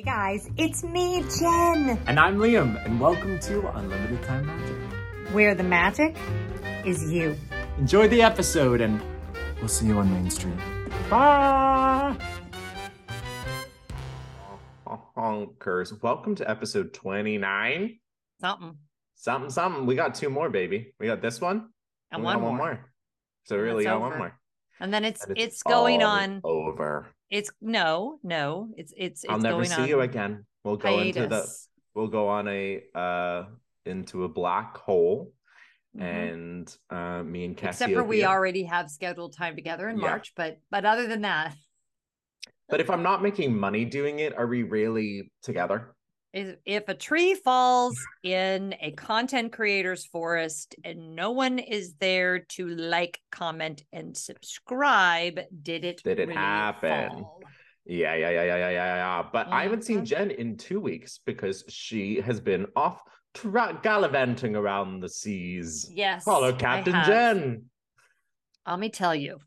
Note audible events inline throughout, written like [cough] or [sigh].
Hey guys, it's me, Jen, And I'm Liam, and welcome to Unlimited Time Magic. where the magic is you. Enjoy the episode, and we'll see you on Main Street. Bye! Honkers. Welcome to episode 29. Something. Something, something. We got two more, baby. We got this one. And we one got more. So we And really that's got one more. And then it's And it's, going on. Over. It's no, no. It's it's it's I'll never see on you again. We'll go into the we'll go on a uh into a black hole Mhm. and uh me and Cassie. Except for we already have scheduled time together in Yeah. March, but but other than that, But if I'm not making money doing it, are we really together? If if a tree falls in a content creator's forest and no one is there to like, comment, and subscribe, did it Did it really happen? fall? Yeah, yeah, yeah, yeah, yeah, yeah, yeah. But I haven't seen. Jen in two weeks because she has been off tra- gallivanting around the seas. Yes. Follow Captain. Jen. Let me tell you,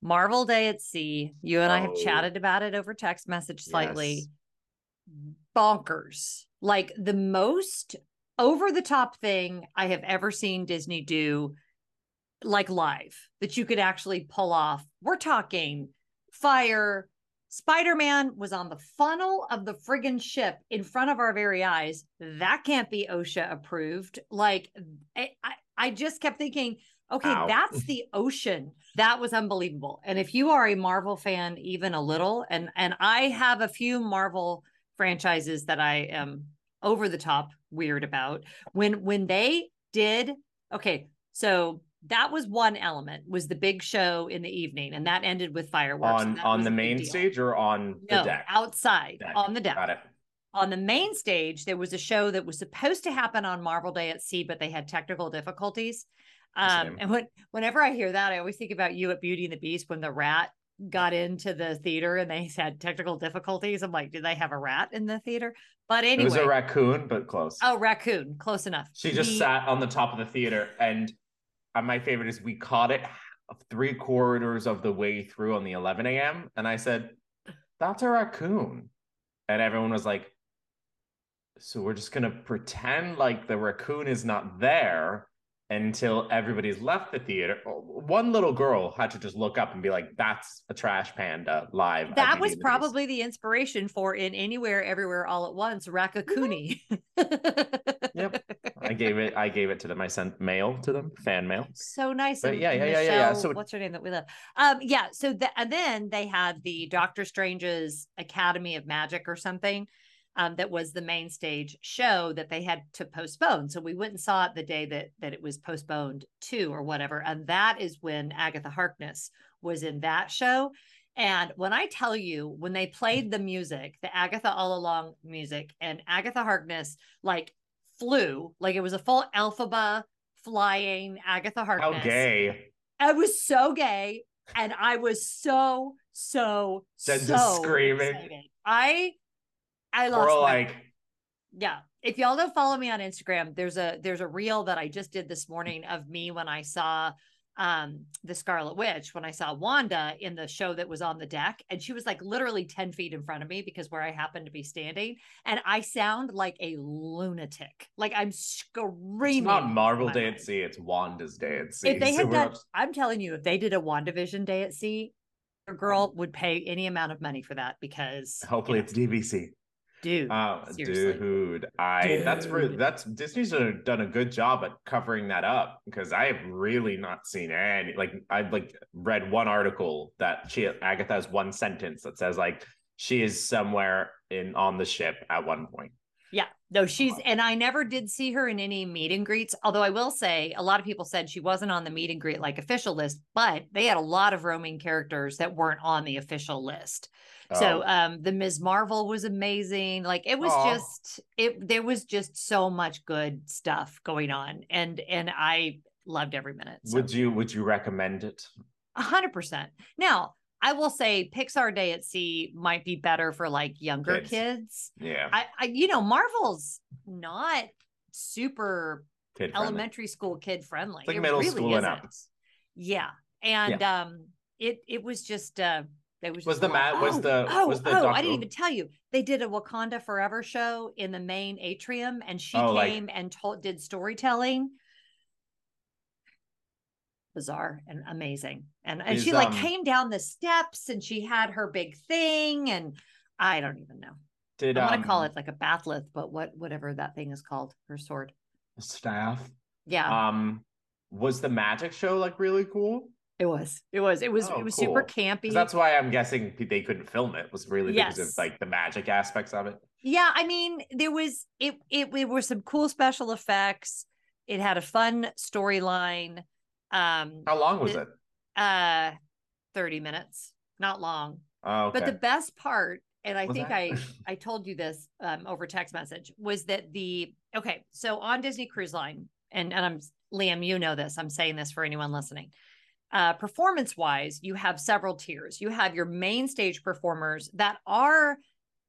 Marvel Day at Sea. You and I have Oh. chatted about it over text message slightly. Yes. Bonkers. Like the most over the top thing I have ever seen Disney do, like live, that you could actually pull off. We're talking fire. Spider Man was on the funnel of the friggin' ship in front of our very eyes. That can't be OSHA approved. Like, I, I, I just kept thinking, okay, Ow. that's the ocean. That was unbelievable. And if you are a Marvel fan, even a little, and and I have a few Marvel franchises that I am over the top weird about. When when they did, okay, so that was one element was the big show in the evening, and that ended with fireworks. On on the main deal. stage or on the No, deck? outside Deck. on the deck. Got it. On the main stage, there was a show that was supposed to happen on Marvel Day at Sea, but they had technical difficulties. Um, and when, whenever I hear that, I always think about you at Beauty and the Beast when the rat got into the theater and they had technical difficulties. I'm like, did they have a rat in the theater? But anyway, It was a raccoon, but close. oh, raccoon, close enough. She just The- sat on the top of the theater, and uh, my favorite is we caught it three quarters of the way through on the 11 a.m. And I said, "That's a raccoon," and everyone was like, "So we're just gonna pretend like the raccoon is not there." Until everybody's left the theater, one little girl had to just look up and be like, "That's a trash panda live." That was probably the inspiration for in anywhere, everywhere, all at once, Raccoony. Yep. [laughs] I gave it. I gave it to them. I sent mail to them, fan mail. so nice. But yeah, yeah, yeah, yeah, yeah. So- what's her name that we love? Um, yeah. So the, and then they had the Doctor Strange's Academy of Magic or something. Um, that was the main stage show that they had to postpone. So we went and saw it the day that that it was postponed to or whatever. And that is when Agatha Harkness was in that show. And when I tell you, when they played the music, the Agatha All Along music, and Agatha Harkness like flew, like it was a full Elphaba flying Agatha Harkness. How gay! I was so gay, and I was so so so screaming. excited. I I lost all like, yeah. If y'all don't follow me on Instagram, there's a there's a reel that I just did this morning of me when I saw um the Scarlet Witch when I saw Wanda in the show that was on the deck and she was like literally 10 feet in front of me because where I happened to be standing and I sound like a lunatic like I'm screaming it's not Marvel Day at Sea, it's Wanda's Day at Sea. if they [laughs] had we're done I'm telling you if they did a WandaVision day at sea a girl would pay any amount of money for that because you hopefully know, it's DVC. Dude Oh, seriously. dude, I that's for that's Disney's done done a good job at covering that up because I have really not seen any. Like I've like read one article that she Agatha has one sentence that says like she is somewhere in on the ship at one point. Yeah, no, she's and I never did see her in any meet and greets. Although I will say, a lot of people said she wasn't on the meet and greet like official list, but they had a lot of roaming characters that weren't on the official list. So, Oh, um, the Ms. Marvel was amazing. Like it was just it. There was just so much good stuff going on, and and I loved every minute. So. would you would you recommend it? A hundred percent. Now, I will say Pixar Day at Sea might be better for like younger Kids. kids. Yeah, I, I, you know, Marvel's not super kid elementary school kid friendly. It's like It middle really school and up. isn't. Yeah, and um, it it was just uh, They was, Was the long. ma- was Oh, the- oh, was the oh, I didn't even tell you. They did a Wakanda Forever show in the main atrium, and she Oh, like- came and told did storytelling. Bizarre and amazing, and and she like um, came down the steps, and she had her big thing, and I don't even know. Did I want to call um, it like a bat'leth, but what whatever that thing is called, her sword. staff? Yeah, Um, was the magic show like really cool? it was. It was. It was. Oh, it was super campy. That's why I'm guessing they couldn't film it. Was really because Yes. of like the magic aspects of it. Yeah, I mean, there was it it it were some cool special effects. It had a fun storyline. Um How long was The- it? uh 30 minutes. Not long. Oh, okay. But the best part, and I Was think that? I [laughs] I told you this um over text message, was that the okay, so on Disney Cruise Line, and and I'm Liam, you know this. I'm saying this for anyone listening. Uh performance wise, you have several tiers. You have your main stage performers that are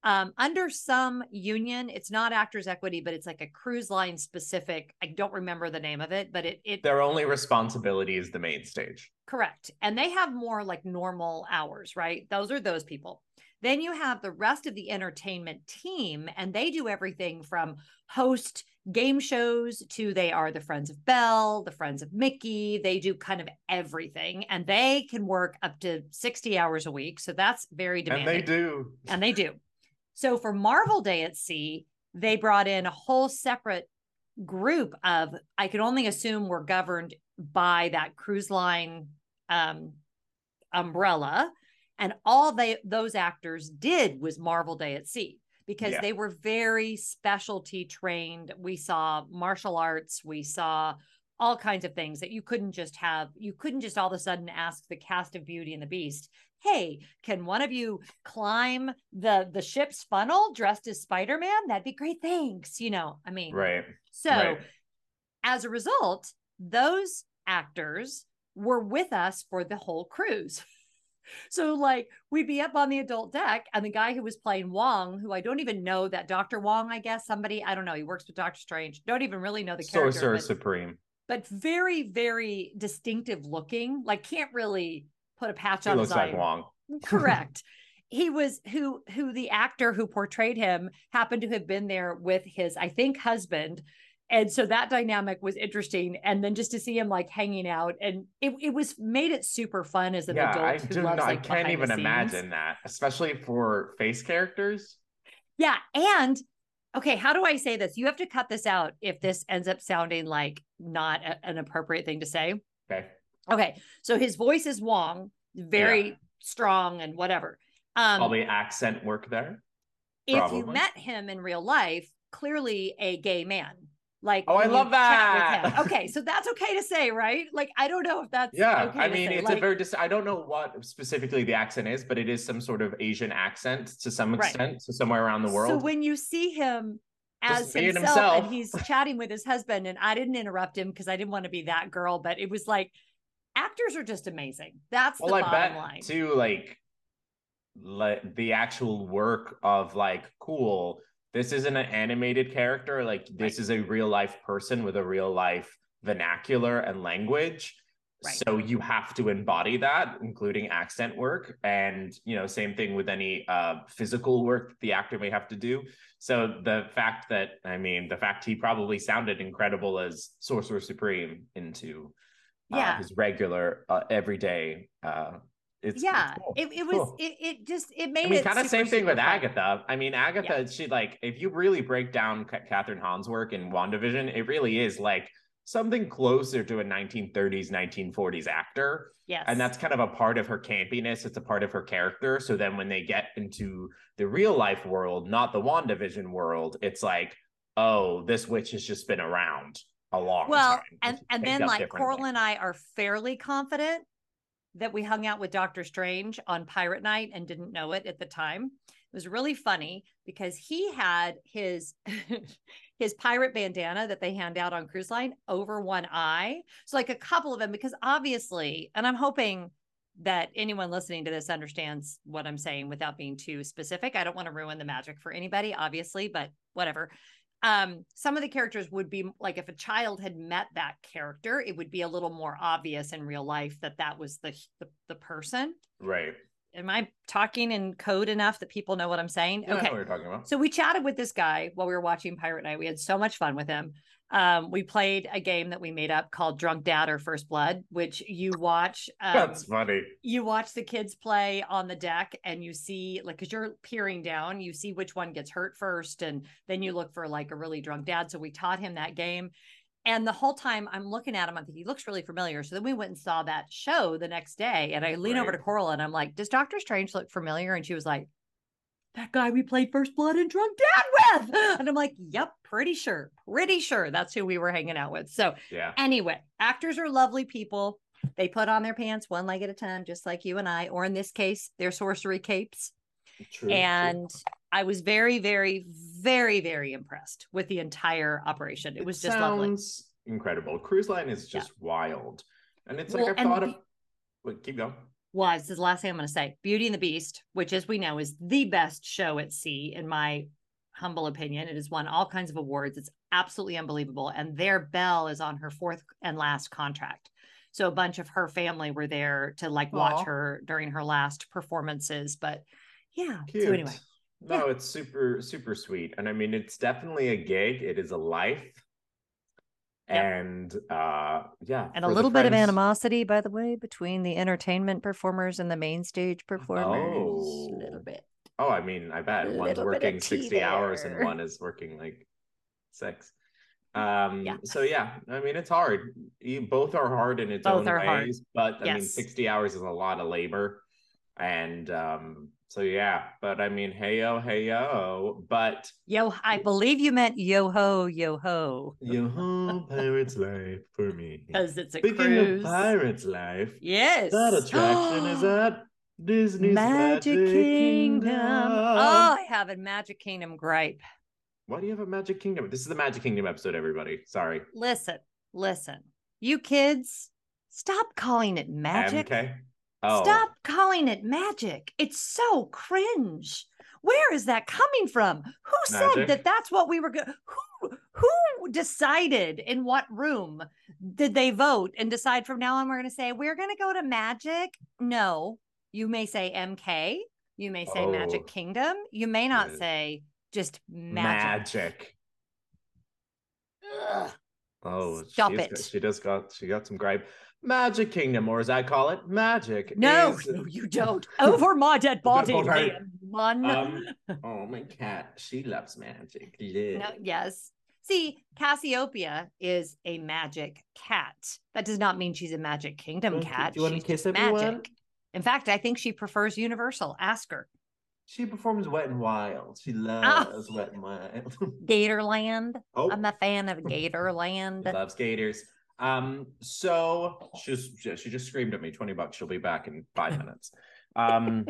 um, under some union, it's not actors equity, but it's like a cruise line specific. I don't remember the name of it, but it it Their only responsibility is the main stage. correct. And they have more like normal hours, right? Those are those people. Then you have the rest of the entertainment team, and they do everything from host game shows to they are the friends of Belle, the friends of Mickey. They do kind of everything, and they can work up to 60 hours a week. So that's very demanding And they do. and they do. So for Marvel Day at Sea, they brought in a whole separate group of I could only assume were governed by that cruise line um, umbrella, and all they those actors did was Marvel Day at Sea because Yeah. they were very specialty trained. We saw martial arts, we saw all kinds of things that you couldn't just have. You couldn't just all of a sudden ask the cast of Beauty and the Beast, "Hey, can one of you climb the the ship's funnel dressed as Spider-Man? That'd be great. Thanks." You know, I mean, Right. so right. as a result, those actors were with us for the whole cruise. [laughs] So, like, we'd be up on the adult deck, and the guy who was playing Wong, who I don't even know that Dr. Wong, I guess, somebody, I don't know, he works with Doctor Strange, don't even really know the character, Sorcerer but, Supreme. but very, very distinctive looking. Like, can't really put a patch He on looks his like eye. Wong. [laughs] Correct. he was who who the actor who portrayed him happened to have been there with his I think husband. And so that dynamic was interesting. And then just to see him like hanging out and it, it was made it super fun as an Yeah, adult I who do loves not, I can't even imagine that, especially for face characters. Yeah. And okay, how do I say this? You have to cut this out if this ends up sounding like not a- an appropriate thing to say. Okay. Okay. So his voice is Wong, very strong and whatever. Um Probably accent work there. if you met him in real life, clearly a gay man. Like, Oh, I love that. [laughs] Okay, so that's okay to say, right? Like, I don't know if that's Yeah, okay I mean, it's like, a very. Dis- I don't know what specifically the accent is, but it is some sort of Asian accent to some Right. extent, so somewhere around the world. So when you see him as himself, himself. and he's chatting with his husband, and I didn't interrupt him because I didn't want to be that girl, but it was like actors are just amazing. That's well, the I bottom line. too, like, like the actual work of like, cool. This isn't an animated character. Like, this Right. is a real life person with a real life vernacular and language. Right. So you have to embody that, including accent work, and you know, same thing with any uh, physical work that the actor may have to do. So the fact that, I mean, the fact he probably sounded incredible as Sorcerer Supreme into uh, Yeah. his regular, uh, everyday. Uh, it's it's yeah, cool. it, it was Cool. it, it just it made I mean, it kind of same thing with fun. Agatha. I mean, Agatha, she like if you really break down Ca- Kathryn Hahn's work in WandaVision, it really is like something closer to a 1930s, 1940s actor. Yes, And that's kind of a part of her campiness. It's a part of her character. So then when they get into the real life world, not the WandaVision world, it's like, oh, this witch has just been around a long well time. and and then like coral and i are fairly confident that we hung out with dr strange on pirate night and didn't know it at the time. It was really funny because he had his [laughs] his pirate bandana that they hand out on cruise line over one eye. So like a couple of them because obviously and i'm hoping that anyone listening to this understands what i'm saying without being too specific. I don't want to ruin the magic for anybody obviously but whatever um some of the characters would be like if a child had met that character it would be a little more obvious in real life that that was the the, the person Right. am I talking in code enough that people know what I'm saying? Yeah, okay. what you're talking about. So we chatted with this guy while we were watching Pirate Night. We had so much fun with him. Um, we played a game that we made up called Drunk Dad or First Blood, which you watch. Um, That's funny. you watch the kids play on the deck and you see like because you're peering down you see which one gets hurt first and then you look for like a really drunk dad so we taught him that game and the whole time i'm looking at him i'm thinking he looks really familiar so then we went and saw that show the next day and i lean over to coral and i'm like does doctor strange look familiar and she was like that guy we played first blood and drunk dad with and i'm like yep pretty sure pretty sure that's who we were hanging out with so Yeah. Anyway, actors are lovely people. They put on their pants one leg at a time, just like you and I, or in this case, their sorcery capes. True. and I was very, very, very, very impressed with the entire operation. It was just lovely. incredible. Cruise line is Yeah. just wild. And it's Well, like I've and thought of Wait, keep going. Was this is the last thing I'm going to say? Beauty and the Beast, which, as we know, is the best show at sea, in my humble opinion. It has won all kinds of awards. It's absolutely unbelievable. And their Belle is on her fourth and last contract. So a bunch of her family were there to like watch her during her last performances. But yeah. Cute. So anyway, No, it's super, super sweet. And I mean, it's definitely a gig. It is a life. Yep. And uh yeah. and a little bit of animosity, by the way, between the entertainment performers and the main stage performers. Oh. A little bit. Oh, I mean, I bet one's little bit of working tea 60 hours and one is working like six. [laughs] Um, Yeah. so yeah, I mean, it's hard. You, both are hard in its Both own are hard. ways, but I mean, 60 hours is a lot of labor. And um, so yeah, but I mean, hey yo, hey yo, but Yo, I believe you meant yo ho, yo ho, yo ho, pirate's life for me. because it's a Speaking cruise. of pirate's life, yes. that attraction is [gasps] at Disney's Magic, Magic, Kingdom. Kingdom. Oh, I have a Magic Kingdom gripe. Why do you have a Magic Kingdom? This is the Magic Kingdom episode, everybody. Sorry. Listen, listen. You kids, stop calling it magic. MK. Oh, Stop calling it magic. It's so cringe. Where is that coming from? Who said that that's what we were going who who decided in what room did they vote and decide from now on we're going to say we're going to go to magic? No. You may say MK, you may say Oh. Magic Kingdom, you may not Right. say just magic. magic. Ugh. Oh, Stop it. Got, she just got she got some gripe. Magic Kingdom, or as I call it, magic. No, is- no, you don't. Over my dead [laughs] body. Um, [laughs] oh, my cat, she loves magic. Yeah. No, yes. See, Cassiopeia is a magic cat. That does not mean she's a Magic Kingdom Okay, cat. do you wanna kiss just everyone? In fact, I think she prefers Universal. Ask her. She performs Wet and Wild. She loves Wet and Wild. [laughs] Gatorland. oh, I'm a fan of Gatorland. Loves gators. Um, so she's she just screamed at me 20 bucks. She'll be back in five [laughs] minutes. Um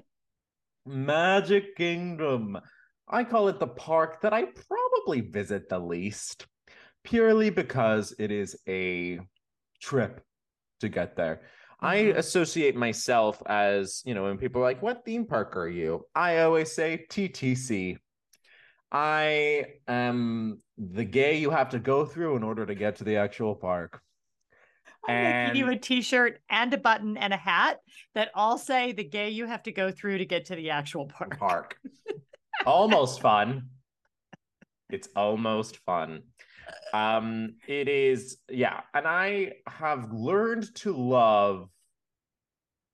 Magic Kingdom. I call it the park that I probably visit the least, purely because it is a trip to get there. I Mhm. associate myself as, you know, when people are like, what theme park are you? I always say TTC. I am the gay you have to go through in order to get to the actual park. I'm making you a t-shirt and a button and a hat that all say the gay you have to go through to get to the actual park. Park. almost fun. It's almost fun. Um, it is, yeah, and I have learned to love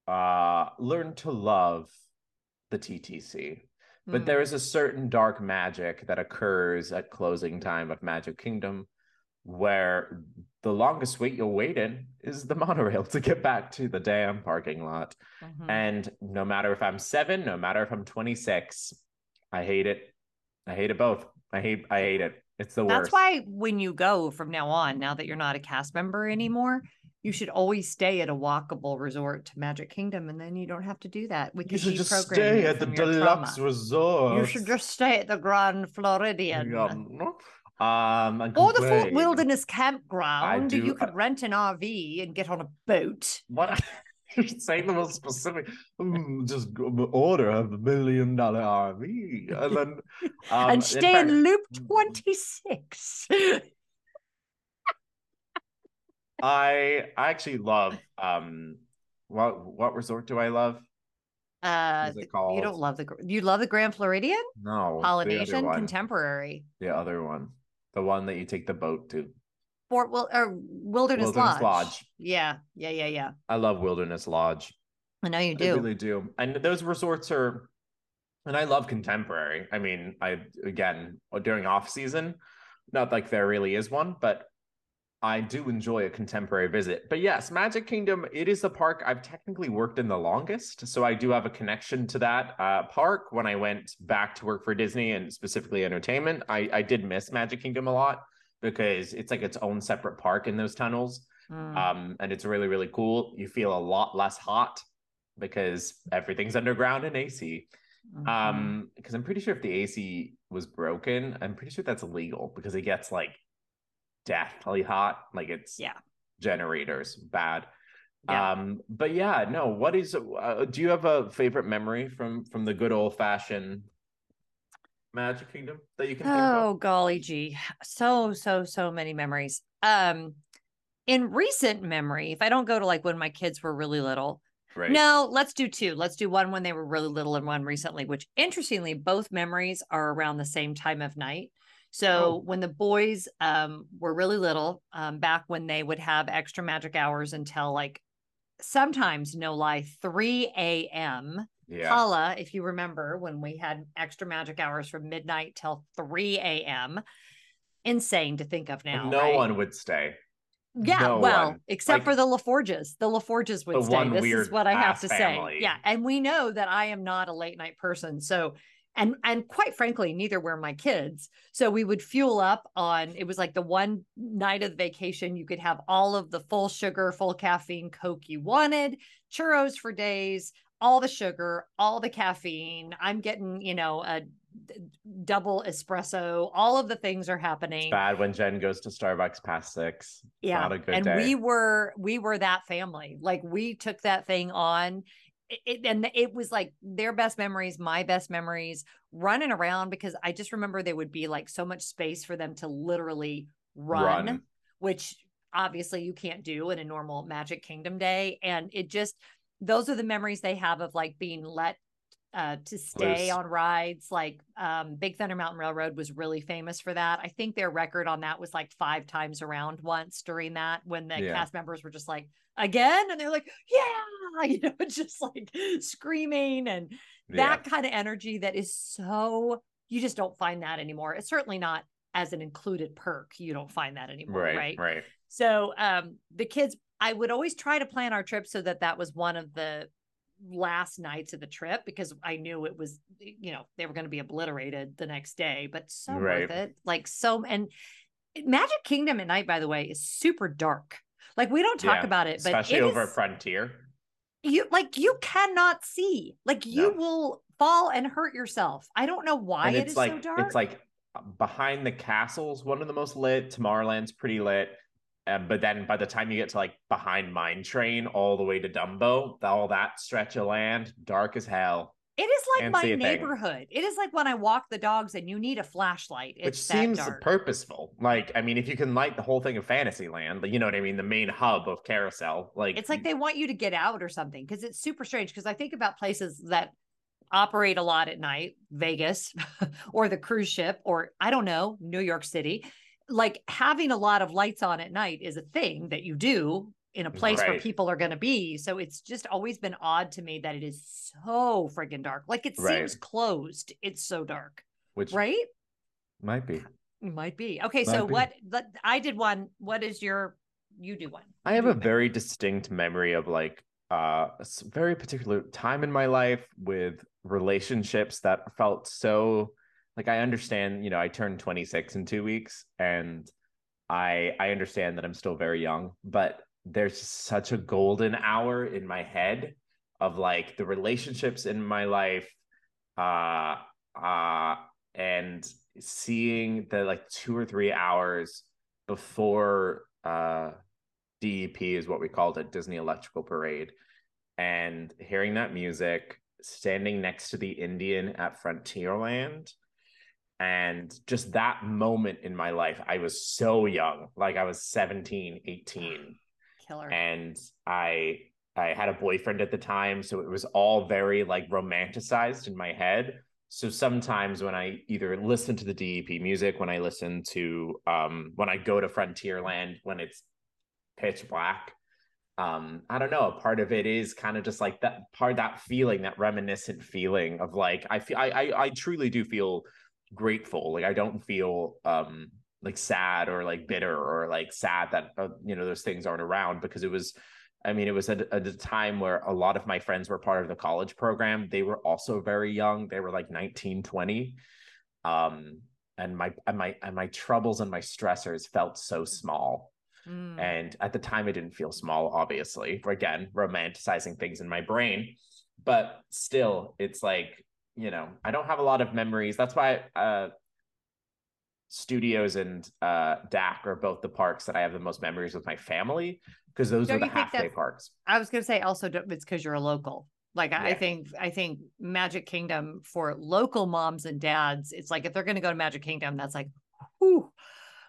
uh learned to love the TTC. But Mm. there is a certain dark magic that occurs at closing time of Magic Kingdom where the longest wait you'll wait in is the [laughs] monorail to get back to the damn parking lot. Mhm. And no matter if I'm seven, no matter if I'm 26, I hate it. I hate it both. I hate I hate it. It's the worst. That's why when you go from now on, now that you're not a cast member anymore, you should always stay at a walkable resort to Magic Kingdom, and then you don't have to do that. We you should just stay at the deluxe trauma. resort. You should just stay at the Grand Floridian. Um, Or the Fort. Wilderness Campground. do- you could rent an RV and get on a boat. What? [laughs] Saying the most specific. Mm, just order a million dollar RV and then [laughs] um, and stay in fact- Loop 26. I I actually love um what what resort do I love? Uh, What's it th- called? you don't love the you love the Grand Floridian No, Polynesian. Contemporary The other one, the one that you take the boat to. Fort Wil- or Wilderness, Wilderness Lodge. Lodge. Yeah, yeah, yeah, yeah. I love Wilderness Lodge. I know you do. I really do. And those resorts are, and I love contemporary. I mean, I again during off season, not like there really is one, but I do enjoy a contemporary visit. But yes, Magic Kingdom, it is the park I've technically worked in the longest. So I do have a connection to that uh, park. When I went back to work for Disney and specifically entertainment, I, I did miss Magic Kingdom a lot because it's like its own separate park in those tunnels. Mm. Um, and it's really, really cool. You feel a lot less hot because everything's underground and AC. Mhm. Um, because I'm pretty sure if the AC was broken, I'm pretty sure that's illegal because it gets like deathly hot. Like it's Yeah. generators bad. Yeah. Um, but yeah, no. What is? Uh, do you have a favorite memory from from the good old fashioned Magic Kingdom that you can think Oh golly gee. So, so, so many memories. Um in recent memory, if I don't go to like when my kids were really little, Right. no, let's do two. Let's do one when they were really little and one recently, which interestingly, both memories are around the same time of night. So Oh. when the boys um, were really little, um, back when they would have extra magic hours until like sometimes, no lie, 3 a.m. Yeah. Paula, if you remember when we had extra magic hours from midnight till 3 a.m. Insane to think of now. No right? one would stay. Yeah, no well, one. except Like- for the LaForges. The LaForges would The stay. This is what I have to family. say. Yeah, and we know that I am not a late night person. So, and and quite frankly, neither were my kids. So we would fuel up on. It was like the one night of the vacation you could have all of the full sugar, full caffeine Coke you wanted, churros for days, all the sugar, all the caffeine. I'm getting you know a double espresso. All of the things are happening It's bad when Jen goes to Starbucks past six. Yeah Not a good and day. we were we were that family like we took that thing on it, and it was like their best memories my best memories running around because i just remember there would be like so much space for them to literally run, Run. which obviously you can't do in a normal magic kingdom day and it just those are the memories they have of like being let uh, to stay Loose. on rides like um, Big Thunder Mountain Railroad was really famous for that. I think their record on that was like five times around once during that when the Yeah. cast members were just like again and they're like yeah [laughs] you know just like screaming and that kind of energy that is so you just don't find that anymore. It's certainly not as an included perk. You don't find that anymore, right, right? right. So um the kids I would always try to plan our trip so that that was one of the last nights of the trip because I knew it was you know they were going to be obliterated the next day but so Right. worth it like so and Magic Kingdom at night by the way is super dark like we don't talk Yeah, about it but Especially it over is- Frontier. you like you cannot see like you No. will fall and hurt yourself I don't know why and it it's like so dark it's like uh, behind the castles, one of the most lit. Tomorrowland's pretty lit. Um, but then by the time you get to like behind Mine Train all the way to Dumbo, all that stretch of land, dark as hell. it is like my a thing. neighborhood it is like when I walk the dogs and you need a flashlight it's which seems dark. purposeful. Like, I mean, if you can light the whole thing of Fantasyland, but you know what I mean, the main hub of Carousel, like It's like they want you to get out or something because it's super strange. Because I think about places that operate a lot at night, Vegas [laughs] or the cruise ship, or I don't know, New York City. Like having a lot of lights on at night is a thing that you do in a place where people are going to be. So it's just always been odd to me that it is so friggin' dark. Like it Right. seems closed. It's so dark, which right? might be. Might be. Okay. Might so be. what? let- I did one. What is your? You do one. I have a one. very distinct memory of like uh, a very particular time in my life with relationships that felt so like I understand, you know, I turned 26 in 2 weeks and I I understand that I'm still very young, but there's such a golden hour in my head of like the relationships in my life uh uh and seeing the like 2 or 3 hours before uh DEP is what we called it, Disney Electrical Parade. And hearing that music, standing next to the Indian at Frontierland, and just that moment in my life, I was so young, like I was 17, 18. [sighs] Killer. And I I had a boyfriend at the time, so it was all very like romanticized in my head. So sometimes when I either listen to the DEP music, when I listen to um when I go to Frontierland when it's pitch black, um, I don't know, a part of it is kind of just like that part that feeling, that reminiscent feeling of like I feel I I, I truly do feel grateful. Like I don't feel um like sad or like bitter or like sad that uh, you know those things aren't around because it was I mean, it was at, at, a time where a lot of my friends were part of the college program. They were also very young. They were like 19, 20. Um, and my and my and my troubles and my stressors felt so small. Mm. And at the time, it didn't feel small, obviously. Again, romanticizing things in my brain. But still, it's like, you know, I don't have a lot of memories. That's why uh studios and uh DAK are both the parks that I have the most memories with my family because those Don't are the half day parks. I was going to say also it's because you're a local. Like yeah. I think I think Magic Kingdom for local moms and dads, it's like if they're going to go to Magic Kingdom, that's like, whew,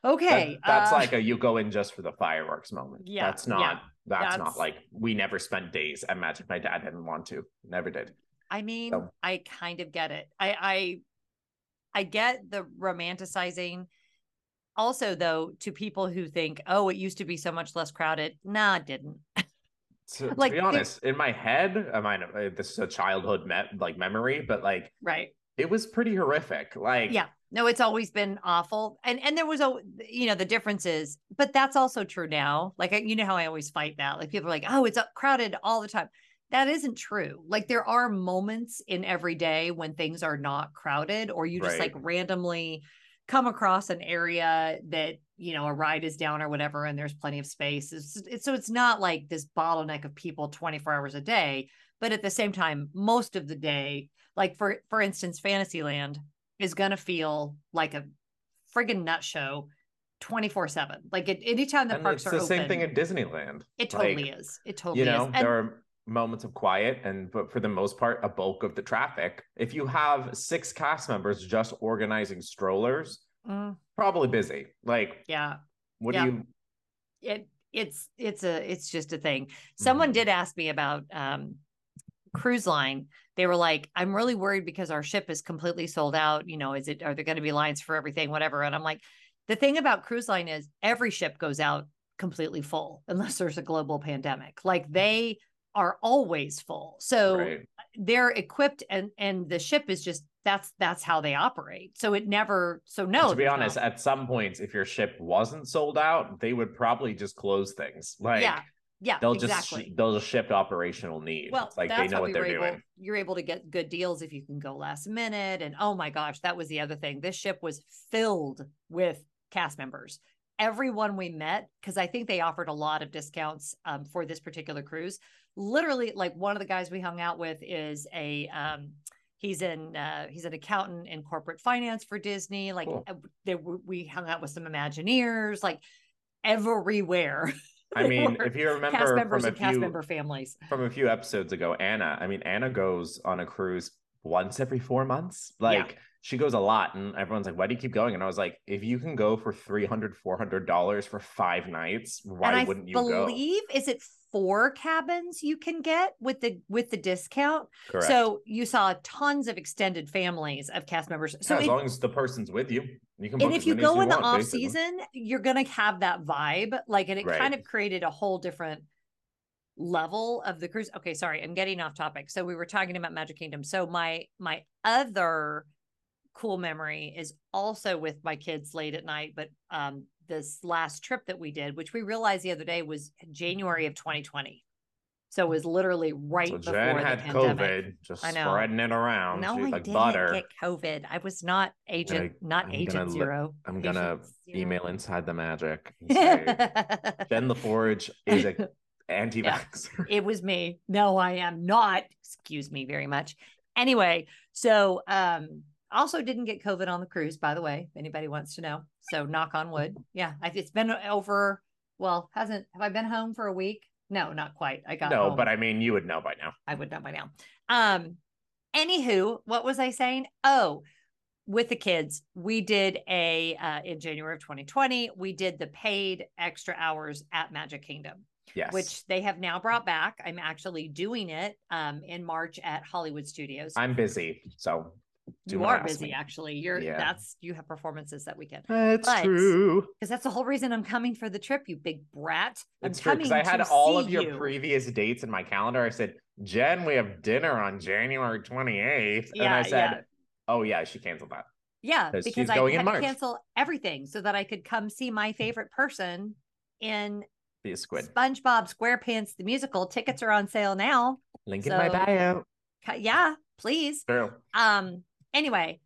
okay. That, that's uh, like a you go in just for the fireworks moment. Yeah, that's not yeah, that's, that's, not like we never spent days at Magic. My dad didn't want to, never did. I mean, so. I kind of get it. I I I get the romanticizing. Also though to people who think oh it used to be so much less crowded. Nah it didn't. To, [laughs] like to be honest in my head i mean uh, this is a childhood me- like memory but like right. it was pretty horrific like yeah. No it's always been awful and and there was a you know the difference is but that's also true now. Like you know how i always fight that. Like people are like oh it's crowded all the time that isn't true like there are moments in every day when things are not crowded or you just right. like randomly come across an area that you know a ride is down or whatever and there's plenty of space it's, it's, so it's not like this bottleneck of people 24 hours a day but at the same time most of the day like for for instance fantasyland is going to feel like a friggin nut show 24 7 like at anytime the and parks it's are the open, same thing at disneyland it totally like, is it totally you know is. And, there are moments of quiet and but for the most part a bulk of the traffic. If you have six cast members just organizing strollers mm. probably busy. Like yeah. what yeah. do you it it's it's a it's just a thing. Someone mm-hmm. did ask me about um cruise line. They were like i'm really worried because our ship is completely sold out. You know is it are there going to be lines for everything whatever? And i'm like the thing about cruise line is every ship goes out completely full unless there's a global pandemic. Like they are always full. So right. they're equipped and and the ship is just that's that's how they operate. So it never so no. to be honest, at some points if your ship wasn't sold out, they would probably just close things. Like Yeah. Yeah, they'll exactly. just they'll just ship operational needs. Well, it's like they know what they're able, doing. You're able to get good deals if you can go last minute. And oh my gosh, that was the other thing. This ship was filled with cast members everyone we met because I think they offered a lot of discounts um, for this particular cruise. Literally, like one of the guys we hung out with is a um, he's in uh, he's an accountant in corporate finance for Disney. Like cool. Uh, they, we hung out with some Imagineers, like everywhere. I mean, [laughs] if you remember cast members from a and few, cast member families from a few episodes ago, Anna. I mean, Anna goes on a cruise once every four months. Like. Yeah she goes a lot and everyone's like why do you keep going and i was like if you can go for 300 400 dollars for five nights why wouldn't you believe go? is it four cabins you can get with the with the discount Correct. so you saw tons of extended families of cast members so yeah, as long as the person's with you you can and if you go in the want, off basically. season you're gonna have that vibe like and it right. kind of created a whole different level of the cruise okay sorry i'm getting off topic so we were talking about magic kingdom so my my other cool memory is also with my kids late at night, but um, this last trip that we did, which we realized the other day was January of 2020. So it was literally right so before Jen the had pandemic. COVID, just I know. spreading it around. No, She's I like didn't butter. get COVID. I was not agent, I, not I'm agent zero. I'm gonna email inside the magic. [laughs] Say, Jen LaForge is a [laughs] anti-vaxxer. Yeah, it was me. No, I am not. Excuse me very much. Anyway, so um, also didn't get COVID on the cruise, by the way, if anybody wants to know. So knock on wood. Yeah. It's been over, well, hasn't, have I been home for a week? No, not quite. I got no, home. but I mean, you would know by now. I would know by now. Um, anywho, what was I saying? Oh, with the kids, we did a uh, in January of 2020. We did the paid extra hours at Magic Kingdom. Yes. which they have now brought back. I'm actually doing it um, in March at Hollywood Studios. I'm busy, so you are busy, me. actually. You're Yeah. that's you have performances that weekend It's But- true. because that's the whole reason I'm coming for the trip. You big brat. I'm It's coming because I had all of your you. previous dates in my calendar. I said, Jen, we have dinner on January 28th. and I said, yeah. Oh, yeah, she canceled that. yeah because she's I going in had to March. cancel everything so that I could come see my favorite person in a squid. SpongeBob SquarePants the musical. Tickets are on sale now. Link in my bio. Yeah, please. True. Um. Anyway,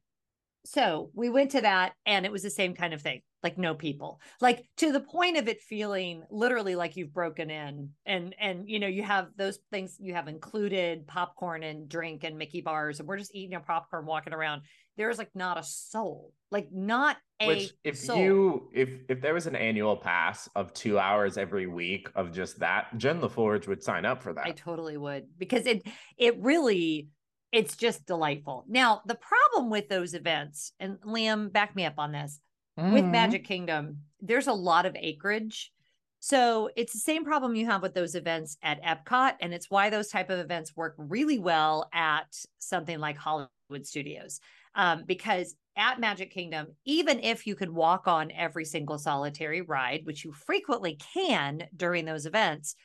so we went to that, and it was the same kind of thing. Like no people, like to the point of it feeling literally like you've broken in, and and you know you have those things you have included popcorn and drink and Mickey bars, and we're just eating our popcorn, walking around. There's like not a soul, like not a Which if soul. you if if there was an annual pass of two hours every week of just that, Jen LaForge would sign up for that. I totally would because it it really it's just delightful. Now, the problem with those events, and Liam, back me up on this, with Mhm. Magic Kingdom, there's a lot of acreage. So it's the same problem you have with those events at Epcot. And it's why those type of events work really well at something like Hollywood Studios. Um, because at Magic Kingdom, even if you could walk on every single solitary ride, which you frequently can during those events,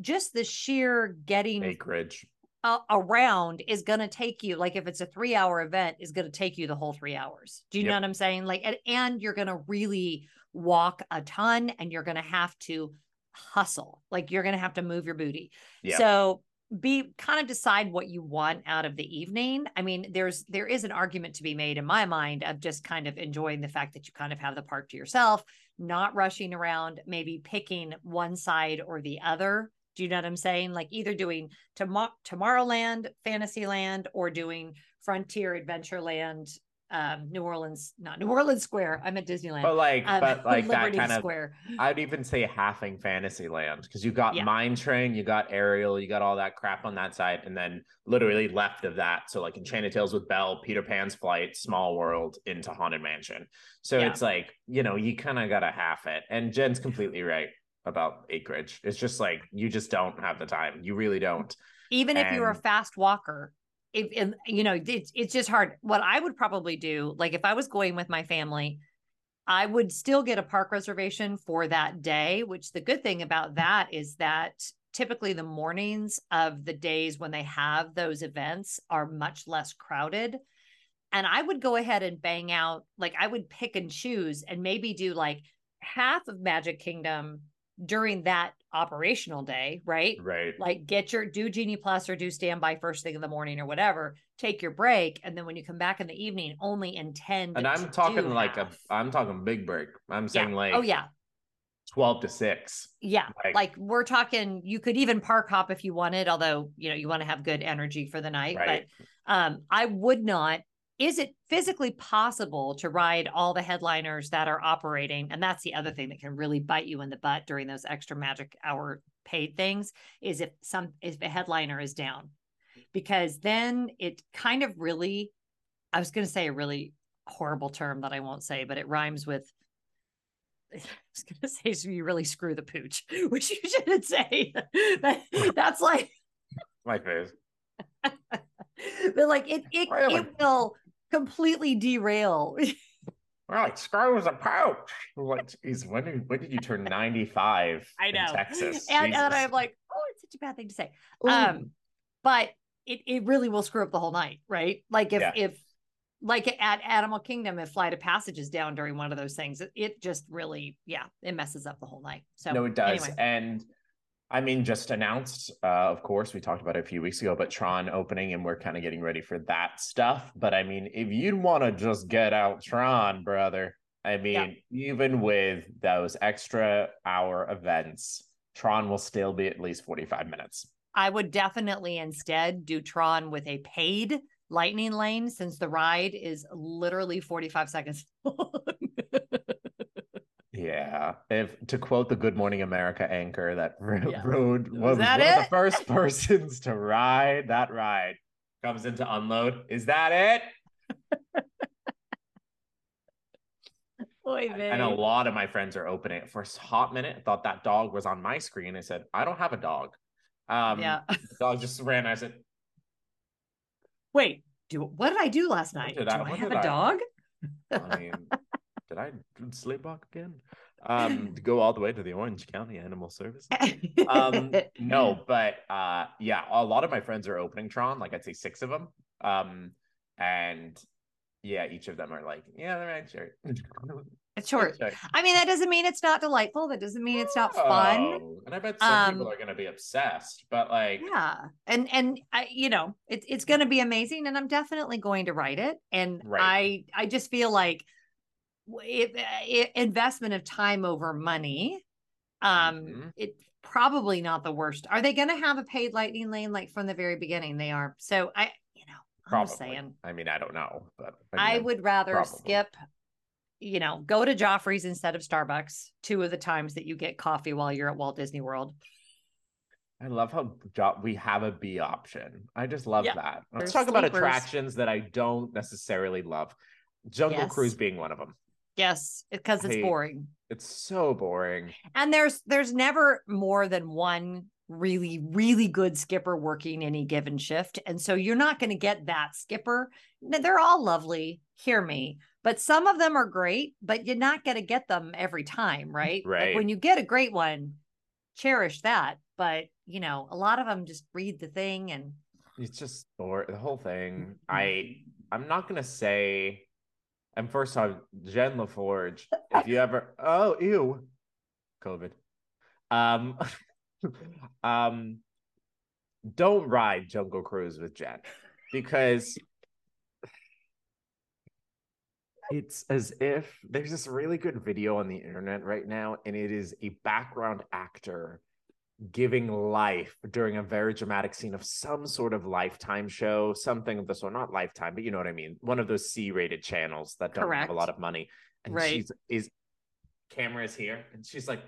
just the sheer getting acreage. Uh, around is going to take you like if it's a three hour event is going to take you the whole three hours. Do you Yep. know what i'm saying? Like and, and you're going to really walk a ton and you're going to have to hustle. Like you're going to have to move your booty. Yeah. so be kind of decide what you want out of the evening. I mean there's there is an argument to be made in my mind of just kind of enjoying the fact that you kind of have the park to yourself not rushing around maybe picking one side or the other do you know what i'm saying like either doing Tomo- Tomorrowland, Fantasyland, or doing Frontier Adventureland, um, New Orleans, not New Orleans Square. I'm at Disneyland. But like, um, but like that Liberty kind of Square. I'd even say halving Fantasyland because you got Yeah. Mine Train, you got Ariel, you got all that crap on that side, and then literally left of that. So like Enchanted Tales with Belle, Peter Pan's Flight, Small World into Haunted Mansion. So Yeah. it's like you know you kind of gotta half it. And Jen's completely right about acreage. It's just like you just don't have the time. You really don't. Even if you're a fast walker, if, if you know, it's it's just hard. What I would probably do, like if I was going with my family, I would still get a park reservation for that day. Which the good thing about that is that typically the mornings of the days when they have those events are much less crowded. And I would go ahead and bang out, like I would pick and choose and maybe do like half of Magic Kingdom during that operational day, right? Right. Like get your do Genie Plus or do standby first thing in the morning or whatever. Take your break, and then when you come back in the evening, only intend. And I'm talking like half. a I'm talking big break. I'm yeah. saying like oh yeah, 12 to 6. yeah. like- Like, we're talking. You could even park hop if you wanted, although you know you want to have good energy for the night. Right. But um, I would not. Is it physically possible to ride all the headliners that are operating? And that's the other thing that can really bite you in the butt during those extra magic hour paid things is if some if a headliner is down. Because then it kind of really I was gonna say a really horrible term that I won't say, but it rhymes with [laughs] I was gonna say so you really screw the pooch, [laughs] which you shouldn't say. [laughs] That- that's like My face. but like it it, Really? it will completely derail [laughs] We're like screws a pouch. We're like, geez, when did when did you turn 95 [laughs] I know. in Texas? and, and I'm like, oh, it's such a bad thing to say. Ooh. Um, but it it really will screw up the whole night, right? Like if Yeah. if like at Animal Kingdom, if Flight of Passage is down during one of those things, it, it just really, yeah, it messes up the whole night. So no, it does. anyway. And I mean, just announced, uh, of course, we talked about it a few weeks ago, but Tron opening, and we're kind of getting ready for that stuff. But I mean, if you'd want to just get out Tron, brother, I mean, even with those extra hour events, Tron will still be at least 45 minutes. I would definitely instead do Tron with a paid lightning lane since the ride is literally 45 seconds [laughs] long. Yeah. If to quote the Good Morning America anchor that [laughs] ro- Yeah. rode Was was that one of the first [laughs] persons to ride that ride comes into unload. Is that it? [laughs] Oy And a lot of my friends are opening it for a hot minute. I thought that dog was on my screen. I said, I don't have a dog. Um, yeah. the dog just ran. I said, Wait, do what did I do last night? did do I- I, have a I- dog? I mean, did I sleepwalk again? Um, to go all the way to the Orange County Animal Service. um no [laughs] but uh yeah a lot of my friends are opening tron like i'd say six of them um and yeah each of them are like yeah they're right sure it's short. Sure. I mean, that doesn't mean it's not delightful. That doesn't mean it's not fun. Oh, and i bet some people Um, are gonna be obsessed but like Yeah, and and I, you know, it's it's going to be amazing, and I'm definitely going to write it. And Right. I I just feel like it, it, investment of time over money. Um, Mhm. it's probably not the worst. Are they going to have a paid lightning lane like from the very beginning? They are. So I, you know, I'm probably saying. i mean i don't know but I mean, would rather probably. skip, you know, go to Joffrey's instead of Starbucks two of the times that you get coffee while you're at Walt Disney World. I love how jo- we have a B option. I just love Yeah. that. Let's talk about attractions that I don't necessarily love. Jungle Yes. Cruise being one of them. Yes, because it's boring. It's so boring. And there's there's never more than one really really good skipper working any given shift. And so you're not going to get that skipper. They're all lovely, hear me, but some of them are great, but you're not going to get them every time, right? Like Right. when you get a great one, cherish that, but you know, a lot of them just read the thing and It's just or the whole thing. Mm-hmm. I I'm not gonna say. And first off, Jen LaForge, if you ever oh ew, COVID. Um, [laughs] um, don't ride Jungle Cruise with Jen because it's as if there's this really good video on the internet right now, and it is a background actor giving life during a very dramatic scene of some sort of lifetime show, something of the sort, not lifetime, but you know what I mean. One of those C-rated channels that don't have a lot of money. And Right. she's is camera is here, and she's like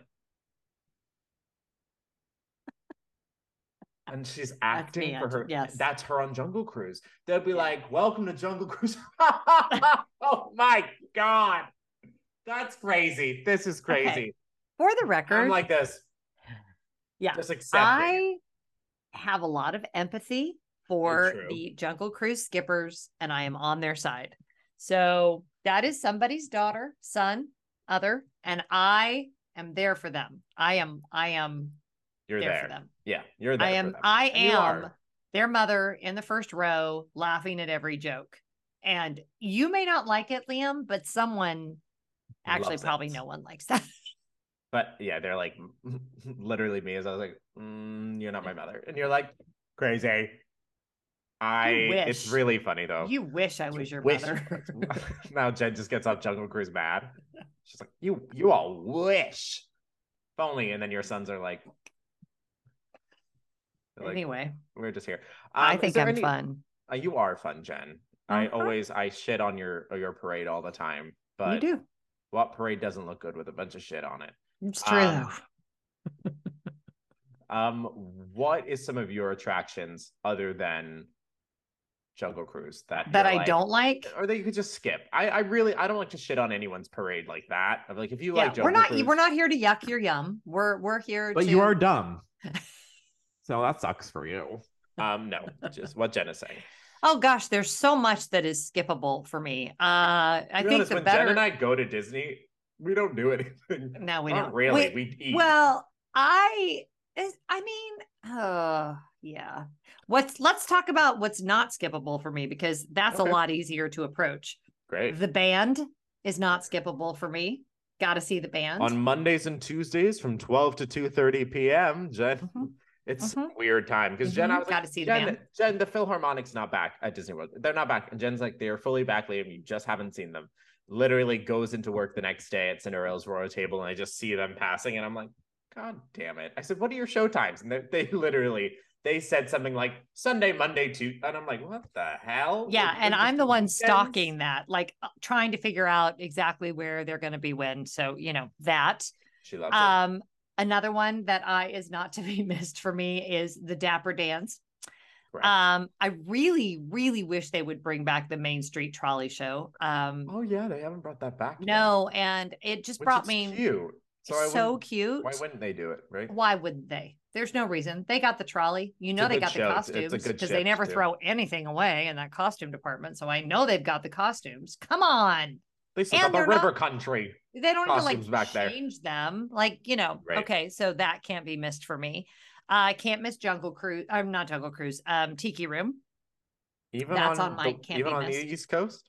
and she's acting for her. yes. That's her on Jungle Cruise. They'll be Yeah. like, "Welcome to Jungle Cruise." [laughs] oh my god, that's crazy. This is Okay. crazy. for the record, I'm like this. Yeah. just accepting. I have a lot of empathy for the Jungle Cruise skippers, and I am on their side. So that is somebody's daughter, son, other, and I am there for them. I am, I am You're there, there. for them. Yeah, you're there. I am. I am their mother in the first row, laughing at every joke. And you may not like it, Liam, but someone actually Loves probably it. no one likes that. [laughs] But yeah, they're like [laughs] literally me as I was like, mm, "You're not my mother," and you're like, "Crazy." I. It's really funny though. you wish I was your Wish- mother. [laughs] now Jen just gets off Jungle Cruise mad. [laughs] She's like, "You, you all wish." If only, and then your sons are like, like, anyway, we're just here. I Um, is think I'm any- fun. Uh, you are fun, Jen. I Uh-huh. always I shit on your your parade all the time, but you do. what parade doesn't look good with a bunch of shit on it? It's true Um. [laughs] Um, what is some of your attractions other than Jungle Cruise that That I like- don't like. or that you could just skip? I, I really I don't like to shit on anyone's parade like that. I'm like if you Yeah, like we're not Cruise, we're not here to yuck your yum. We're we're here But to you are dumb. [laughs] so that sucks for you. um no, just what Jen is saying. Oh gosh, there's so much that is skippable for me. Uh I think the when better Jen and I go to Disney, we don't do anything. No, we Not know. really. We- We, eat. well, I is I mean, uh yeah. What's let's talk about what's not skippable for me because that's Okay. a lot easier to approach. great. The band is not skippable for me. Got to see the band. On Mondays and Tuesdays from 12 to 2:30 p.m. Jen, Mhm. it's Mhm. a weird time because Jen, Mhm. I was like, Gotta see the Jen, band. Jen, the Philharmonic's not back at Disney World. They're not back. And Jen's like, they are fully back, Liam. You just haven't seen them. Literally goes into work the next day at Cinderella's Royal Table, and I just see them passing, and I'm like, God damn it! I said, what are your show times? And they, they literally they said something like Sunday, Monday, Tuesday, and I'm like, what the hell? Yeah, Like, and I'm the one weekends? stalking that, like uh, trying to figure out exactly where they're going to be when. So, you know, that. She loves it. Um another one that I is not to be [laughs] missed for me is the Dapper Dance. Correct. Um, I really, really wish they would bring back the Main Street Trolley Show. Um, oh yeah, they haven't brought that back. yet, no, and it just which brought me cute. So, so cute. Why wouldn't they do it? Right. Why wouldn't they? There's no reason. They got the trolley. You know they got show. the It's- it's a costumes because they never too. throw anything away in that costume department. So I know they've got the costumes. Come on. They still And got the they're not- river country. They don't even like back there. change them. Like, you know, Right. okay, so that can't be missed for me. I can't miss Jungle Cruise. I'm not Jungle Cruise. Um, Tiki Room. Even That's on, on my the, can't even on missed. the East Coast.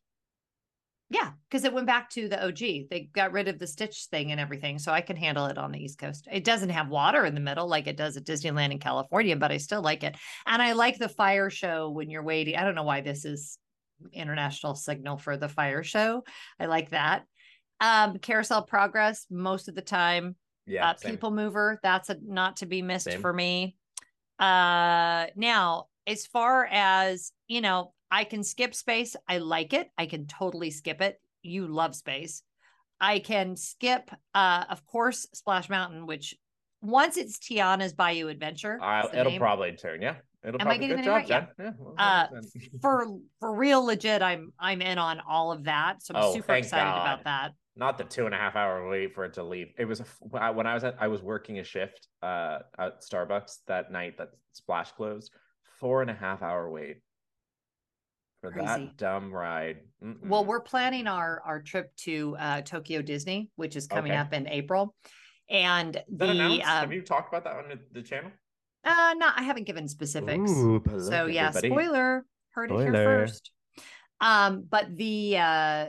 Yeah, because it went back to the OG. They got rid of the Stitch thing and everything, so I can handle it on the East Coast. It doesn't have water in the middle like it does at Disneyland in California, but I still like it. And I like the fire show when you're waiting. I don't know why this is international signal for the fire show. I like that. Um, Carousel Progress most of the time. Yeah. uh. People Mover, that's a not to be missed Same. for me. Uh, now as far as you know, I can skip space. I like it. I can totally skip it. You love space. I can skip, uh, of course, Splash Mountain, which once it's Tiana's Bayou Adventure, I'll, it'll name. probably turn. Yeah. It'll Am I probably getting good it job, right? Jen. Yeah. Uh, 100%. [laughs] for for real legit. I'm I'm in on all of that, so I'm Oh, super excited God. about that. Not the two and a half hour wait for it to leave. It was a, f- when I- was at I was working a shift uh at Starbucks that night that Splash closed. Four and a half hour wait for Crazy. that dumb ride. Well, Mm-mm. we're planning our our trip to uh, Tokyo Disney, which is coming Okay. up in April, and Is that the announced? um, Have you talked about that on the, the channel? uh, no, I haven't given specifics. Ooh, so look, yeah, everybody. spoiler, heard it here first. Um, but the uh,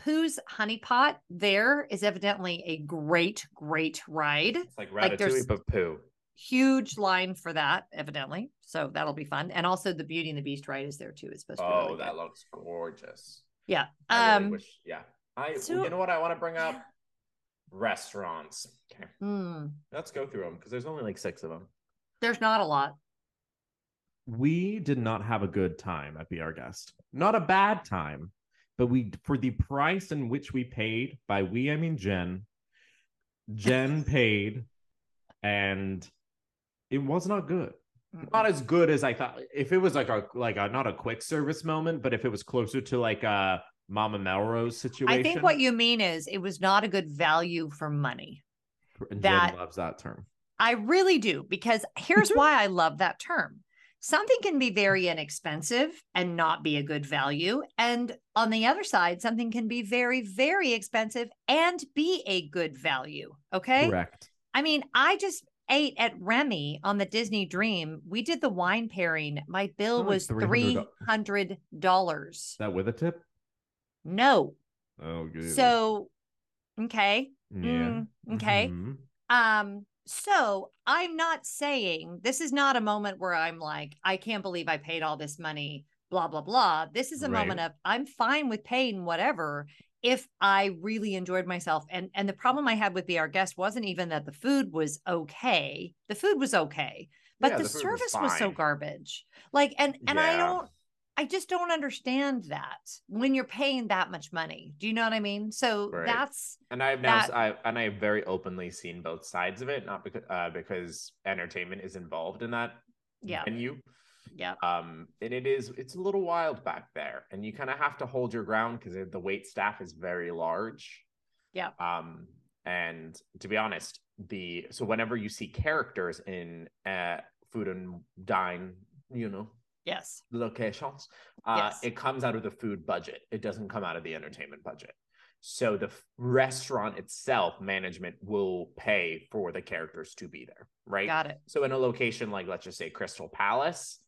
Pooh's Honey Pot there is evidently a great, great ride. It's like Like, there's- Ratatouille but poo. Huge line for that, evidently. So that'll be fun. And also the Beauty and the Beast ride is there too. It's supposed to be Oh, really that good. looks gorgeous. Yeah. I really Um. wish. Yeah. I. so- you know what I want to bring up? Restaurants. Okay, hmm, let's go through them because there's only like six of them. there's not a lot. we did not have a good time at Be Our Guest. Not a bad time, but we for the price in which we paid, by we I mean Jen. Jen [laughs] paid, and it was not good. Hmm. Not as good as I thought. If it was like a like a not a quick service moment, but if it was closer to like a Mama Melrose situation, I think what you mean is it was not a good value for money. and that- Jen loves that term. I really do because here's [laughs] why I love that term. Something can be very inexpensive and not be a good value. And on the other side, something can be very, very expensive and be a good value. Okay. Correct. I mean, I just ate at Remy on the Disney Dream. We did the wine pairing. My bill Only was $300. $300. That with a tip? No. Oh, good. So, okay. yeah. mm, okay. Mhm. Um, so I'm not saying this is not a moment where I'm like, I can't believe I paid all this money, blah, blah, blah. This is a Right. moment of I'm fine with paying whatever if I really enjoyed myself. And and the problem I had with Be Our Guest wasn't even that the food was okay. The food was okay, but Yeah, the, the food was service was, so garbage. Like, and and I don't I just don't understand that when you're paying that much money. Do you know what I mean? So Right. that's And I've now That- I and I've very openly seen both sides of it, not because uh, because entertainment is involved in that yeah, venue. yeah. Um, and it is it's a little wild back there, and you kind of have to hold your ground because the wait staff is very large. Yeah. Um, and to be honest, the so whenever you see characters in uh food and dine, you know, Yes. locations, uh, Yes. it comes out of the food budget. It doesn't come out of the entertainment budget. So the restaurant itself, management will pay for the characters to be there, right? Got it. So in a location like let's just say Crystal Palace,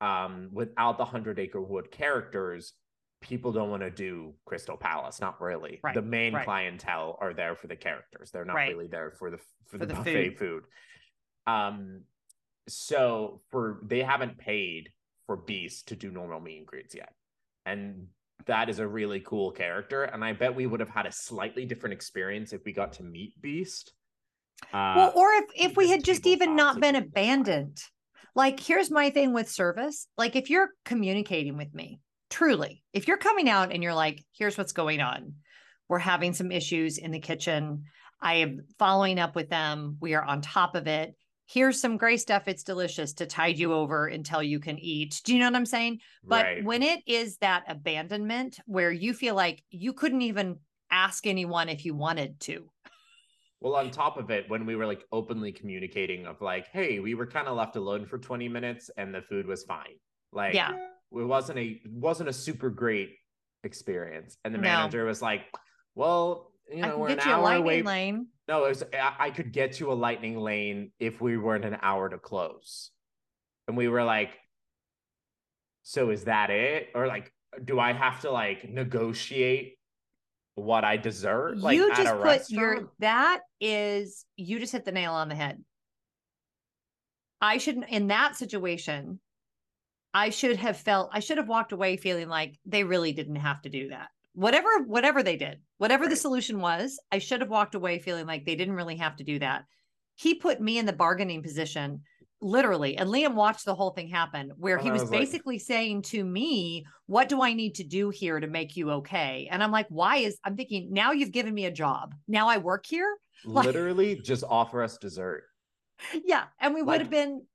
um, without the Hundred Acre Wood characters, people don't want to do Crystal Palace. Not really. Right, The main right. clientele are there for the characters. They're not Right. really there for the for, For the, the buffet food. Um, so for they haven't paid for Beast to do normal meet and greets yet, and that is a really cool character. And I bet we would have had a slightly different experience if we got to meet Beast. Uh, well, or if if we had just even not been abandoned. Like, here's my thing with service. Like, if you're communicating with me, truly, if you're coming out and you're like, here's what's going on, we're having some issues in the kitchen. I am following up with them. We are on top of it. Here's some gray stuff. It's delicious to tide you over until you can eat. Do you know what I'm saying? But Right. when it is that abandonment where you feel like you couldn't even ask anyone if you wanted to. Well, on top of it, when we were like openly communicating of like, hey, we were kind of left alone for 20 minutes and the food was fine. Like Yeah. it wasn't a it wasn't a super great experience. And the No. manager was like, Well, you know, we're an you hour away. lane. No, it was I, I could get to a lightning lane if we weren't an hour to close. And we were like, so is that it? Or like, do I have to like negotiate what I deserve? Like you just put restaurant? your that is you just hit the nail on the head. I shouldn't in that situation. I should have felt I should have walked away feeling like they really didn't have to do that. Whatever whatever they did, whatever the solution was, I should have walked away feeling like they didn't really have to do that. He put me in the bargaining position literally and Liam watched the whole thing happen where he was was like- basically saying to me, "What do I need to do here to make you okay?" And I'm like, "Why is I'm thinking now you've given me a job. Now I work here?" [laughs] like- literally just offer us dessert. Yeah, and we would have been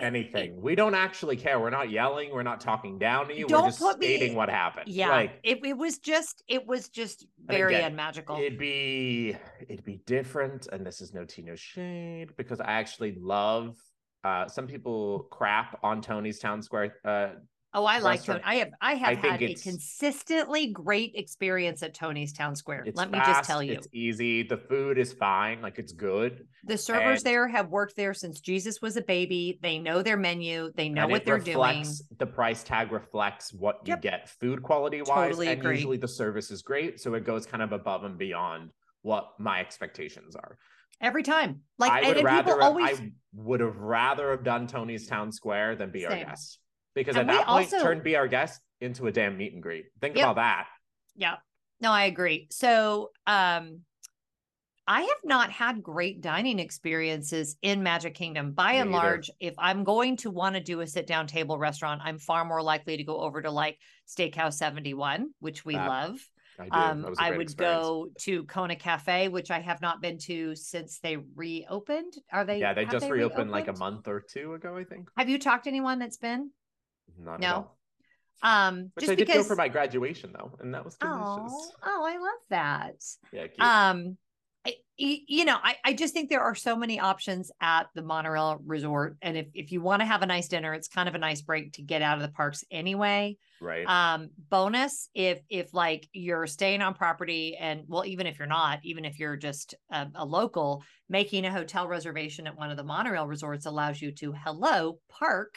Anything. We don't actually care. We're not yelling. We're not talking down to you. Don't we're just put me- stating what happened. Yeah, Like it, it was just it was just very again, unmagical. It'd be it'd be different, and this is no tea, no shade, because I actually love. Uh, some people crap on Tony's Town Square. Uh, oh, I like Tony. I have I have I had a consistently great experience at Tony's Town Square. Let me fast, just tell you, it's easy. The food is fine, like it's good. the servers and- there have worked there since Jesus was a baby. They know their menu. They know what they're doing. The price tag reflects what you get food quality wise, Totally and agree. usually the service is great, so it goes kind of above and beyond what my expectations are. every time. Like I would and rather people always I would have rather have done Tony's Town Square than be our guest. Because And at that point, also- turn be our guest into a damn meet and greet. Think Yep. about that. Yeah. No, I agree. So, um, I have not had great dining experiences in Magic Kingdom. By Me and either. large, if I'm going to want to do a sit down table restaurant, I'm far more likely to go over to like Steakhouse 71, which we That- love. I. Um, That was a I would experience. go to Kona Cafe, which I have not been to since they reopened. Are they? Yeah, they just reopened like a month or two ago, I think. Have you talked to anyone that's been? Not No. Um, Which just I did because. go for my graduation though, and that was delicious. oh, oh, I love that. Yeah, cute. um I- you know I, I just think there are so many options at the monorail resort and if, if you want to have a nice dinner it's kind of a nice break to get out of the parks anyway right. um bonus if if like you're staying on property and well even if you're not even if you're just a, a local making a hotel reservation at one of the monorail resorts allows you to hello park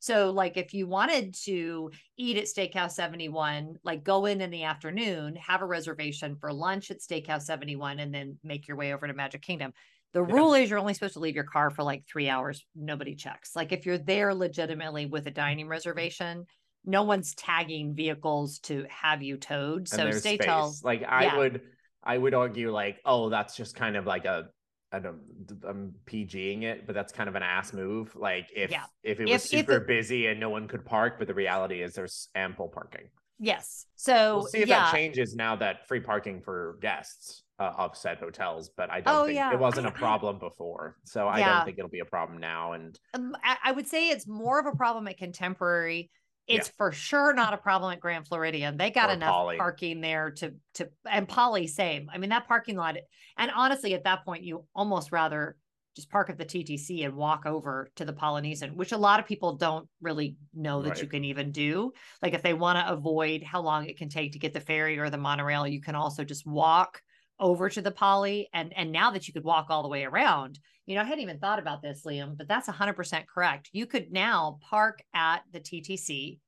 so like if you wanted to eat at steakhouse 71 like go in in the afternoon have a reservation for lunch at steakhouse 71 and then make your way over to magic kingdom the Yeah. rule is you're only supposed to leave your car for like three hours nobody checks like if you're there legitimately with a dining reservation no one's tagging vehicles to have you towed and so stay space. Like I yeah. would, I would argue like, oh, that's just kind of like a, I don't, I'm PGing it, but that's kind of an ass move. Like if Yeah. if it was If- if super it- busy and no one could park, but the reality is there's ample parking. yes so We'll see if yeah that changes now that free parking for guests uh, of said hotels, but I don't Oh, think yeah. it wasn't a [laughs] problem before, so I don't think it'll be a problem now. And Um, I, I would say it's more of a problem at Contemporary. It's Yeah. for sure not a problem at Grand Floridian. They got Or enough Poly. parking there to to and Poly same. I mean that parking lot. And honestly, at that point, you almost rather just park at the TTC and walk over to the Polynesian, which a lot of people don't really know that you can even do. Like if they want to avoid how long it can take to get the ferry or the monorail, you can also just walk over to the poly and and now that you could walk all the way around you know i hadn't even thought about this liam but that's 100% correct you could now park at the ttc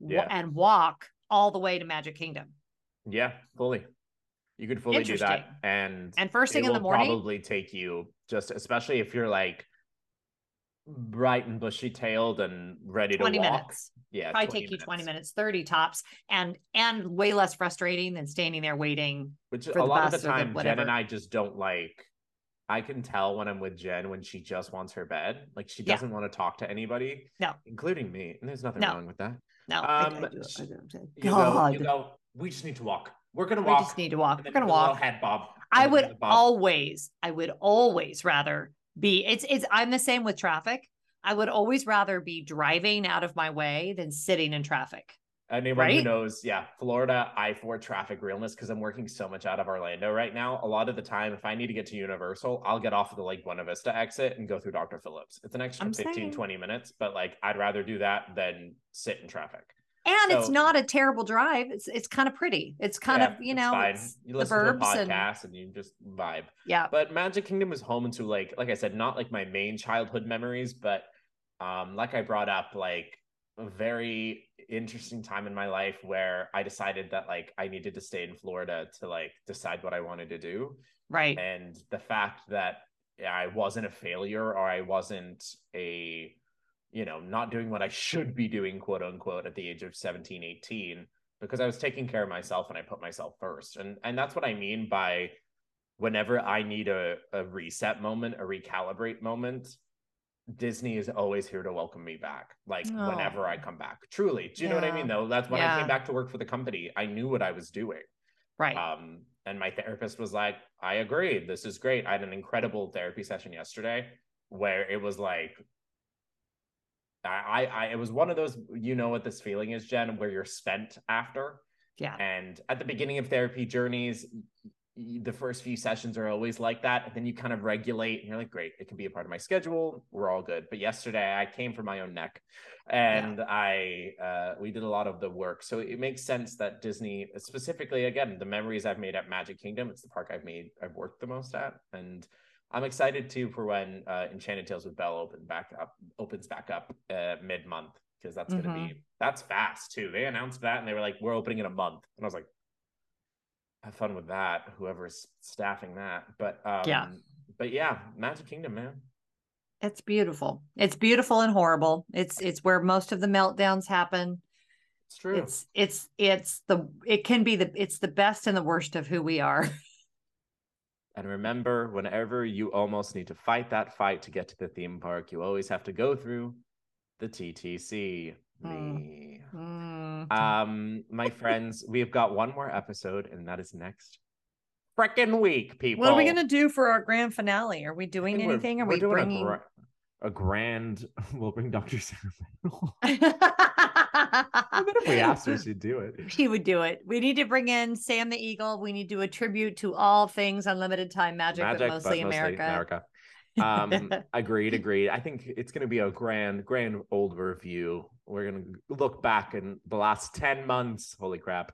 Yeah. and walk all the way to magic kingdom yeah, fully, you could fully do that. And and first thing in the morning probably take you just especially if you're like bright and bushy tailed and ready 20 to walk. minutes Yeah, probably take you 20 minutes 30 tops and and way less frustrating than standing there waiting Which for a lot of the time, Jen and I just don't like. I can tell when I'm with Jen when she just wants her bed. Like she doesn't want to talk to anybody. No. including me. And there's nothing No. wrong with that. no I- I Um, do- I do-. You go, you go. We just need to walk. We're gonna walk. we just need to walk we're gonna do a little walk Head bob. I would bob. always, I would always rather be it's it's I'm the same with traffic. I would always rather be driving out of my way than sitting in traffic. Anyone who knows, yeah, Florida, I for traffic realness because I'm working so much out of Orlando right now. A lot of the time, if I need to get to Universal, I'll get off of the Lake Buena Vista exit and go through Dr. Phillips. It's an extra I'm 15, saying. 20 minutes, but like I'd rather do that than sit in traffic. And it's not a terrible drive. It's it's kind of pretty. It's kind Yeah, of, you know, you the listen to a burbs and and... you just vibe. yeah. But Magic Kingdom is home to like, like I said, not like my main childhood memories, but um, like I brought up, like very interesting time in my life where I decided that like I needed to stay in Florida to like decide what I wanted to do. Right. And the fact that I wasn't a failure or I wasn't a, you know, not doing what I should be doing, quote unquote, at the age of 17, 18, because I was taking care of myself and I put myself first. And and that's what I mean by whenever I need a, a reset moment, a recalibrate moment, Disney is always here to welcome me back. Like whenever I Oh. come back. Truly. Do you know what I mean though? That's when I came back to work for the company. I knew what I was doing. Right. Um, and my therapist was like, I agree. This is great. I had an incredible therapy session yesterday where it was like, I, I, it was one of those, you know what this feeling is, Jen, where you're spent after. yeah. And at the beginning of therapy journeys, the first few sessions are always like that. And then you kind of regulate and you're like, great, it can be a part of my schedule. We're all good. But yesterday I came for my own neck and I, uh, we did a lot of the work. So it makes sense that Disney, specifically, again, the memories I've made at Magic Kingdom, it's the park I've made, I've worked the most at. And I'm excited too for when uh, Enchanted Tales with Belle open back up, opens back up uh, mid month because that's going to be that's fast too. They announced that and they were like, "We're opening in a month," and I was like, "Have fun with that." Whoever's staffing that, but um, Yeah. but yeah, Magic Kingdom, man. It's beautiful. It's beautiful and horrible. It's it's where most of the meltdowns happen. It's true. It's it's it's the it can be the it's the best and the worst of who we are. [laughs] And remember, whenever you almost need to fight that fight to get to the theme park, you always have to go through the TTC. Mm. The-. Um, my friends, we have got one more episode, and that is next frickin' week, people. What are we gonna do for our grand finale? Are we doing think we're- anything? Are we're we doing a bringing? gra- a grand. [laughs] We'll bring Dr. Sarah. [laughs] I bet if we asked her, she'd do it. he would do it. We need to bring in Sam the Eagle. We need to do a tribute to all things unlimited time magic, but mostly America. America. Um, [laughs] agreed, agreed. I think it's going to be a grand, grand old review. We're going to look back in the last 10 months. Holy crap.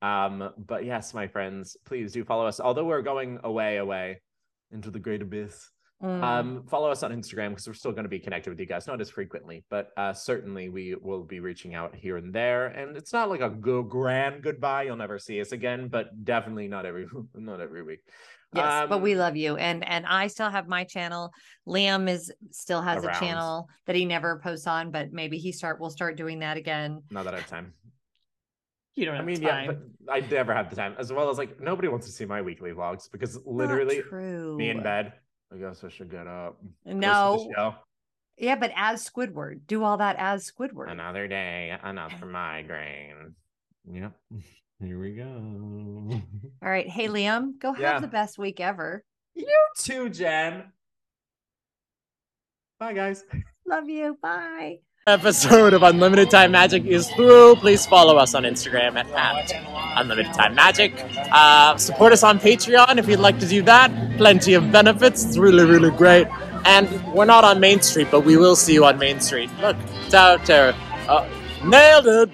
Um, but yes, my friends, please do follow us. Although we're going away, away into the great abyss. Mm. Um, follow us on Instagram because we're still going to be connected with you guys, not as frequently, but uh, certainly we will be reaching out here and there. And it's not like a go- grand goodbye. You'll never see us again, but definitely not every [laughs] not every week. Yes, but we Um, love you. And and I still have my channel. Liam is still has Around. a channel that he never posts on, but maybe he start will start doing that again. Not that I have time. You don't I have mean, time. yeah, but I never have the time. As well as like nobody wants to see my weekly vlogs because literally me in bed. I guess I should get up. go see the No. Yeah, but as Squidward, do all that as Squidward. Another day, another migraine. Yep. [laughs] Here we go. All right. Hey Liam, go have the best week ever. You too, Jen. Bye, guys. [laughs] Love you. Bye. episode of Unlimited Time Magic is through. Please follow us on Instagram at, at Unlimited Time Magic. Uh, support us on Patreon if you'd like to do that. Plenty of benefits. It's really, really great. And we're not on Main Street, but we will see you on Main Street. Look, it's out there. Uh, nailed it.